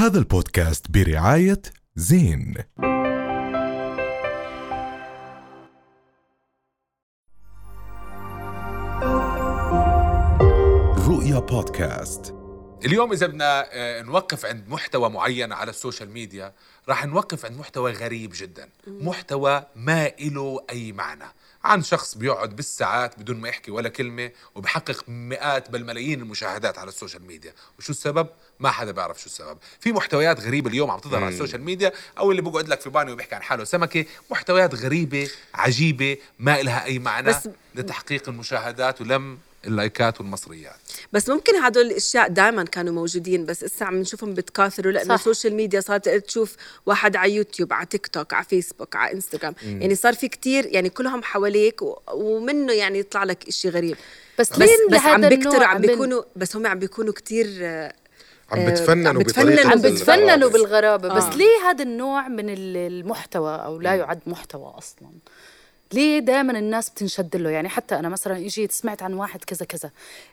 هذا البودكاست برعاية زين. رؤيا بودكاست. اليوم إذا بدنا آه، نوقف عند محتوى معين على ال social media راح نوقف عند محتوى غريب جدا. محتوى ما له أي معنى. عن شخص بيقعد بالساعات بدون ما يحكي ولا كلمة وبحقق مئات بل ملايين المشاهدات على ال social media. وشو السبب؟ ما حدا بيعرف شو السبب. في محتويات غريبة اليوم عم تظهر على ال social media أو اللي بقعد لك في بانيو وبيحكي عن حاله سمكة. محتويات غريبة عجيبة ما إلها أي معنى بس- لتحقيق المشاهدات ولم اللايكات والمصريات. بس ممكن هدول الأشياء دائما كانوا موجودين بس هسه عم نشوفهم بتكاثروا لأنه. ال social media صارت تقدر تشوف واحد على يوتيوب على تيك توك على فيسبوك على انستغرام يعني صار في كتير يعني كلهم حواليك ومنه يعني يطلع لك إشي غريب. بس بس ليه بس عم بيكتروا عم بيكونوا بس هم عم بيكونوا كتير عم آه، بتفننوا عم بتفننوا عم بتفننوا بالغرابة. بس آه. ليه هذا النوع من ال- المحتوى أو لا يعد محتوى أصلا؟ ليه دائما الناس بتنشد له؟ يعني حتى أنا مثلا اجيت سمعت عن واحد كذا كذا.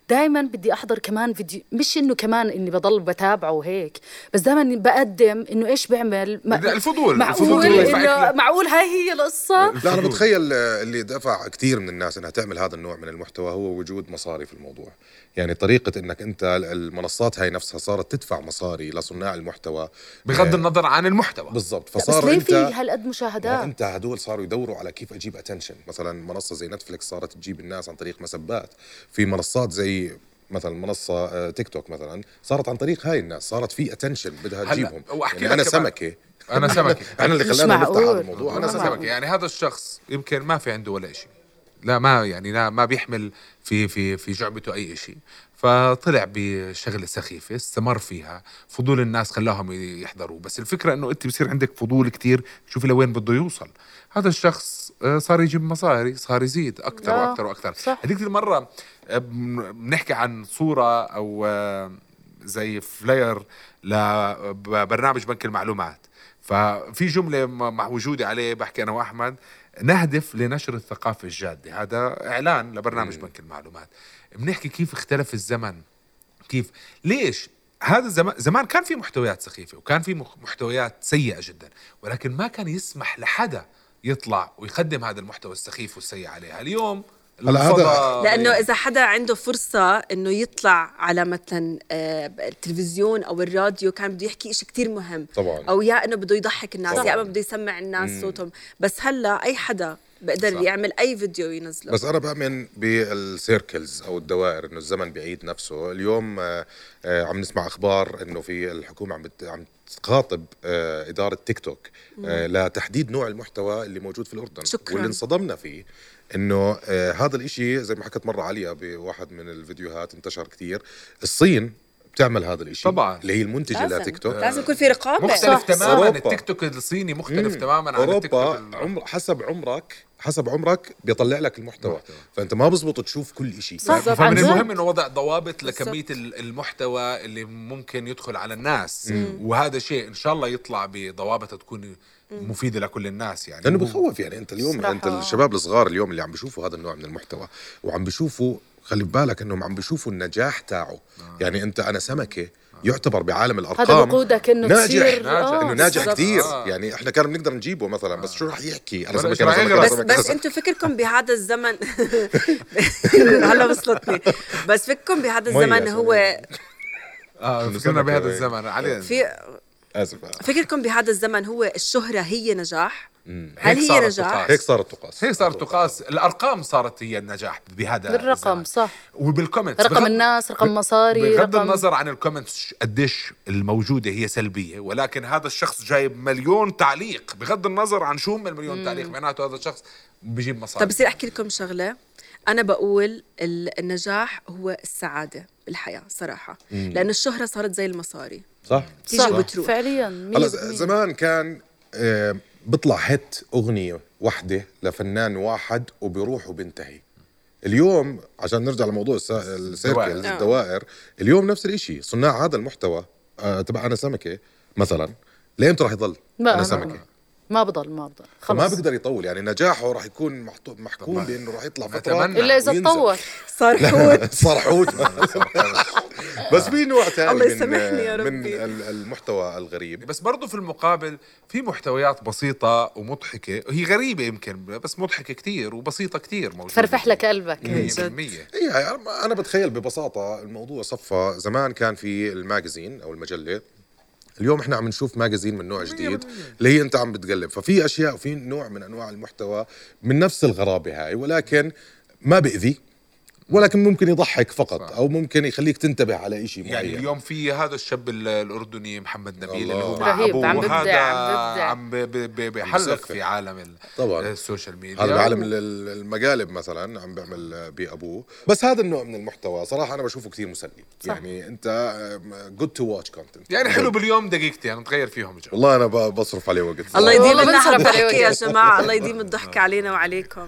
دائما بدي أحضر كمان فيديو مش إنه كمان إني بضل بتابعه وهيك بس دائما بقدم إنه إيش بيعمل. ما- الفضول- الفضول معقول يدفعك إنه معقول؟ هاي هي القصة. لا أنا بتخيل اللي دفع كثير من الناس إنها تعمل هذا النوع من المحتوى هو وجود مصاري في الموضوع. يعني طريقة إنك أنت المنصات هاي نفسها صارت تدفع مصاري لصناع المحتوى. بغض آه، النظر عن المحتوى. بالضبط. لا، بس فصار ليه أنت في هالقد مشاهدات؟ أنت هدول صاروا يدوروا على كيف أجيب attention مثلا منصة زي نتفليكس صارت تجيب الناس عن طريق مسبات. في منصات زي مثلا منصة آه، تيك توك مثلا صارت عن طريق هاي الناس. صارت في attention بدها تجيبهم. يعني أنا. سمكة. أنا سمكة. أنا اللي مش خلانا نفتح. هذا الموضوع. أنا سمكة. يعني هذا الشخص يمكن ما في عنده ولا شيء لا ما يعني لا ما بيحمل في في في جعبته أي شيء فطلع بشغلة سخيفة استمر فيها. فضول الناس خلاهم يحضروا. بس الفكرة إنه أنت بصير عندك فضول كتير. شوفي لوين بده يوصل. هذا الشخص آه، صار يجيب مصاري صار يزيد أكثر وأكثر وأكثر. هذيك المرة آه، بن- بنحكي عن صورة أو آه، زي فلاير لبرنامج بنك المعلومات. ففي جملة م- مع وجودي عليه بحكي أنا وأحمد نهدف لنشر الثقافة الجادة. هذا إعلان لبرنامج بنك المعلومات. بنحكي كيف اختلف الزمن. كيف؟ ليش؟ هذا الزمان زمان كان في محتويات سخيفة وكان في محتويات سيئة جدا ولكن ما كان يسمح لحدا يطلع ويقدم هذا المحتوى السخيف والسيء عليها. اليوم هلا هذا- لأنه إذا حدا عنده فرصة إنه يطلع على مثلا آه، التلفزيون أو الراديو كان بده يحكي شيء كتير مهم. طبعاً. أو يا إنه بده يضحك الناس طبعاً. يا إما بده يسمع الناس صوتهم. بس هلأ أي حدا بيقدر صح. يعمل أي فيديو ينزله. بس أنا بأمن بالسيركلز أو الدوائر إنه الزمن بيعيد نفسه. اليوم آه، آه، عم نسمع أخبار إنه في الحكومة عم بت- عم تخاطب آه، إدارة تيك توك لتحديد نوع المحتوى اللي موجود في الأردن. شكراً. واللي انصدمنا فيه إنه هذا الإشي زي ما حكت مرة عليا بواحد من الفيديوهات انتشر كتير. الصين بتعمل هذا الإشي طبعاً. اللي هي المنتجة لازم لتيك توك لازم يكون في رقابة مختلف صح. تماما أوروبا. التيك توك الصيني مختلف مم. تماما عن التيك توك عمر حسب عمرك حسب عمرك بيطلع لك المحتوى محتوى. فأنت ما بزبط تشوف كل شيء. فمن. المهم إنه وضع ضوابط لكمية ال- المحتوى اللي ممكن يدخل على الناس وهذا شيء إن شاء الله يطلع بضوابط تكون مفيدة لكل الناس يعني لأنه هو- بخوف يعني أنت اليوم صراحة. أنت الشباب الصغار اليوم اللي عم بيشوفوا هذا النوع من المحتوى وعم بيشوفوا خلي بالك إنهم عم بيشوفوا النجاح تاعه. يعني أنت أنا سمكة يعتبر بعالم الأرقام. بقودك إنه ناجح. تصير- ناجح. آه، إنه ناجح. كثير آه. يعني إحنا كان بنقدر نجيبه مثلا بس شو راح يحكي؟ أنا سمكة بس أنا سمكة، بس أنا أنتم فكركم بهذا الزمن. هلا وصلتني. بس فكركم بهذا الزمن هو آه فكرنا بهذا. الزمن. علي. في آسف. فكركم بهذا الزمن هو الشهرة هي نجاح؟ هل هيك هي صارت نجاح؟ تقاس. هيك صارت تقاس هيك صارت تقاس الأرقام صارت هي النجاح بهذا بالرقم الزمن. صح. وبال comments رقم بغض- الناس رقم مصاري بغض رقم النظر عن ال comments قديش الموجودة هي سلبية ولكن هذا الشخص جايب مليون تعليق. بغض النظر عن شو هم المليون تعليق معناته هذا الشخص بيجيب مصاري. طب بصير أحكي لكم شغلة. أنا بقول ال- النجاح هو السعادة بالحياة صراحة. لأنه الشهرة صارت زي المصاري. صح. تيجي صح. وبتروح فعليا هلا 100% زمان كان آه، بيطلع هيت أغنية وحده لفنان واحد وبيروح وبينتهي. اليوم عشان نرجع لموضوع الس- السيركلز دوائر. الدوائر. اليوم نفس الشيء صناع هذا المحتوى آه، تبع أنا سمكة مثلا. لامتى راح يضل؟ أنا أنا- سمكة. ما بضل ما بضل. خلص. بيقدر يطول يعني نجاحه راح يكون محكوم بأنه راح يطلع فتره. إلا إذا. تطور. صار حوت صار حوت بس في نوع ثاني الله من يسامحني يا من ربي. ال- المحتوى الغريب. بس برضه في المقابل في محتويات بسيطة ومضحكة. وهي غريبة يمكن بس مضحكة كتير وبسيطة كتير موجودة. فرفح لك قلبك. مية جد. بالمية هي أنا بتخيل ببساطة الموضوع صفى. زمان كان في الماجازين أو المجلة اليوم إحنا عم نشوف magazine من نوع جديد اللي هي أنت عم بتقلب. ففي أشياء وفي نوع من أنواع المحتوى من نفس الغرابة هاي ولكن ما بيأذي ولكن ممكن يضحك فقط صح. أو ممكن يخليك تنتبه على شيء يعني معين اليوم في هذا الشاب ال- الأردني محمد نبيل اللي هو. مع رهيب، ابوه عم هذا عم بيحلق. في عالم ال- طبعاً. ال social media هذا بعالم ال- المقالب مثلا عم بيعمل بأبوه بس هذا النوع من المحتوى صراحة أنا بشوفه كثير مسلي صح. يعني أنت good to watch content يعني حلو باليوم دقيقتين نتغير فيهم جو والله أنا بصرف عليه وقت الله يديم عليه هالضحكة يا وقت. جماعة الله يديم الضحكة علينا وعليكم